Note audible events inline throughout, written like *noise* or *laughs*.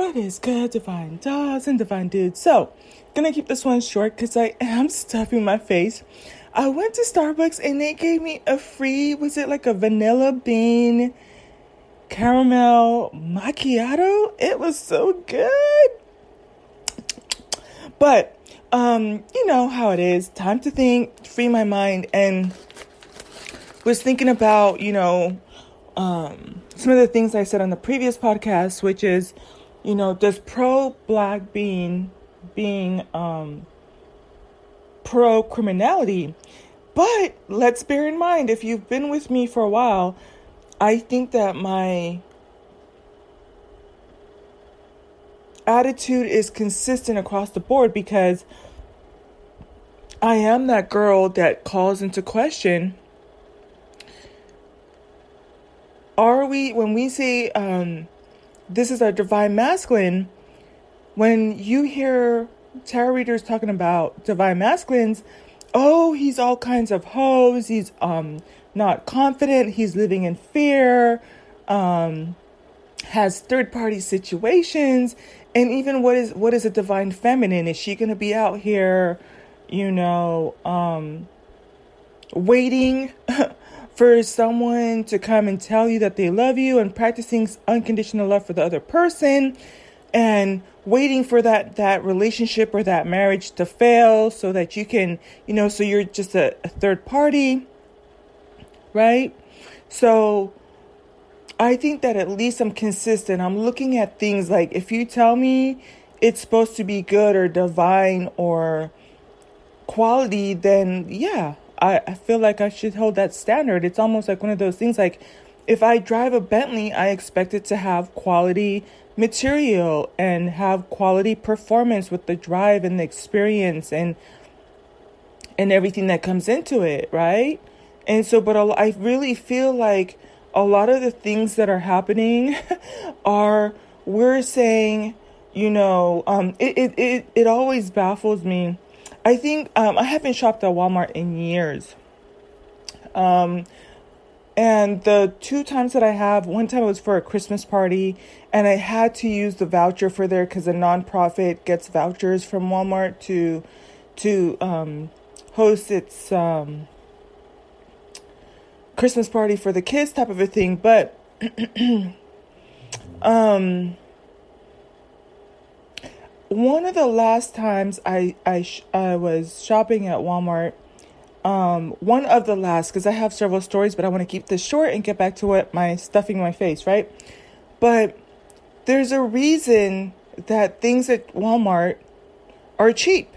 What is good, divine dolls and divine dudes? So, gonna keep this one short because I am *laughs* stuffing my face. I went to Starbucks and they gave me a free, was it like a vanilla bean caramel macchiato? It was so good. But, um, you know how it is. Time to think, free my mind, and was thinking about, you know, um, some of the things I said on the previous podcast, which is, you know, does pro black being being um, pro criminality? But let's bear in mind, if you've been with me for a while, I think that my attitude is consistent across the board because I am that girl that calls into question are we when we say um, this is our divine masculine, when you hear tarot readers talking about divine masculines, oh, he's all kinds of hoes, he's um not confident, he's living in fear, um, has third party situations, and even what is what is a divine feminine? Is she gonna be out here, you know, um waiting for someone to come and tell you that they love you and practicing unconditional love for the other person and waiting for that that relationship or that marriage to fail so that you can you know so you're just a, a third party right? So i think that at least i'm consistent. I'm looking at things like if you tell me it's supposed to be good or divine or quality then yeah I, I feel like I should hold that standard. It's almost like one of those things like if I drive a Bentley, I expect it to have quality material and have quality performance with the drive and the experience and and everything that comes into it, right? And so but I really feel like a lot of the things that are happening *laughs* are we're saying, you know, um it it it, it always baffles me I think um, I haven't shopped at Walmart in years. Um, and the two times that I have, one time it was for a Christmas party, and I had to use the voucher for there because a nonprofit gets vouchers from Walmart to to um, host its um, Christmas party for the kids type of a thing. But *clears throat* um, one of the last times I I sh- I was shopping at Walmart, um, one of the last because I have several stories, but I want to keep this short and get back to what my stuffing my face, right? But there's a reason that things at Walmart are cheap.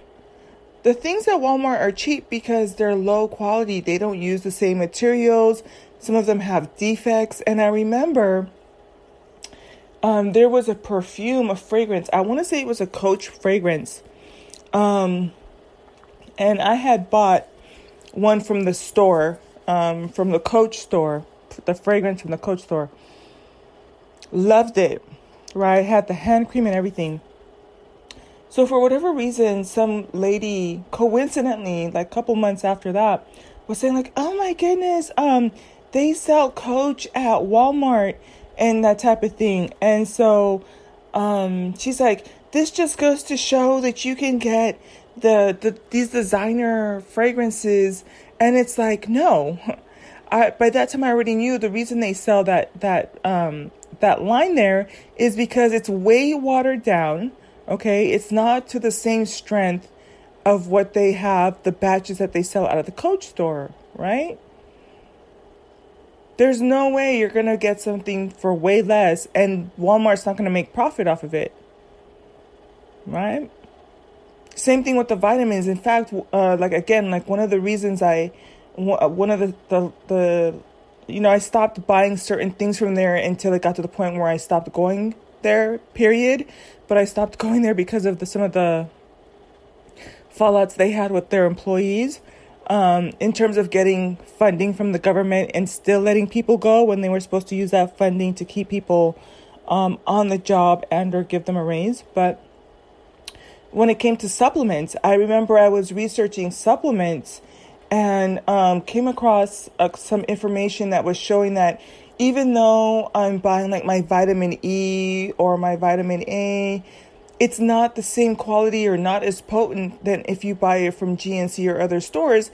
The things at Walmart are cheap because they're low quality. They don't use the same materials. Some of them have defects, and I remember um, there was a perfume, a fragrance. I want to say it was a Coach fragrance. Um, and I had bought one from the store, um, from the Coach store, the fragrance from the Coach store. Loved it, right? Had the hand cream and everything. So for whatever reason, some lady coincidentally, like a couple months after that, was saying like, "Oh my goodness, um, they sell Coach at Walmart." And that type of thing. And so um, she's like, this just goes to show that you can get the, the these designer fragrances. And it's like, no. *laughs* I, by that time I already knew the reason they sell that that um, that line there is because it's way watered down. Okay, it's not to the same strength of what they have the batches that they sell out of the Coach store, right? There's no way you're going to get something for way less and Walmart's not going to make profit off of it. Right? Same thing with the vitamins. In fact, uh, like again, like one of the reasons I, uh, one of the, the, the, you know, I stopped buying certain things from there until it got to the point where I stopped going there, period. But I stopped *laughs* going there because of the, some of the fallouts they had with their employees um, in terms of getting funding from the government and still letting people go when they were supposed to use that funding to keep people um, on the job and or give them a raise. But when it came to supplements, I remember I was researching supplements and um, came across uh, some information that was showing that even though I'm buying like my vitamin E or my vitamin A, it's not the same quality or not as potent than if you buy it from GNC or other stores.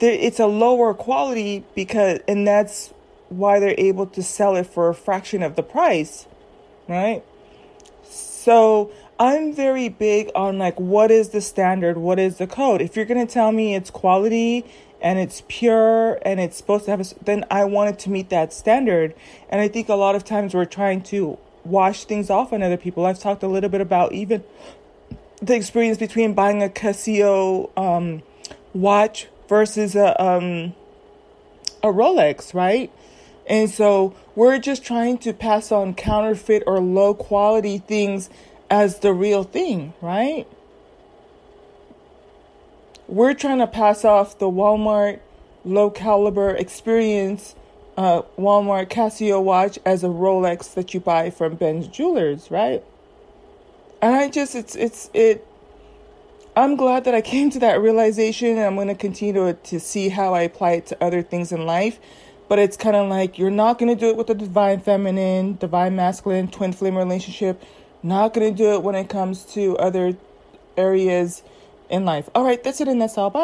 It's a lower quality because, and that's why they're able to sell it for a fraction of the price, right? So I'm very big on like what is the standard, what is the code. If you're gonna tell me it's quality and it's pure and it's supposed to have a, then I want it to meet that standard. And I think a lot of times we're trying to wash things off on other people. I've talked a little bit about even the experience between buying a Casio um, watch versus a um, a Rolex, right? And so we're just trying to pass on counterfeit or low quality things as the real thing, right? We're trying to pass off the Walmart low caliber experience uh, Walmart Casio watch as a Rolex that you buy from Ben's Jewelers, right? And I just it's it's it I'm glad that I *laughs* came to that realization and I'm going to continue to, see how I apply it to other things in life. But it's kind of like you're not going to do it with the divine feminine, divine masculine, twin flame relationship. Not going to do it when it comes to other areas in life. All right, that's it and that's all. Bye.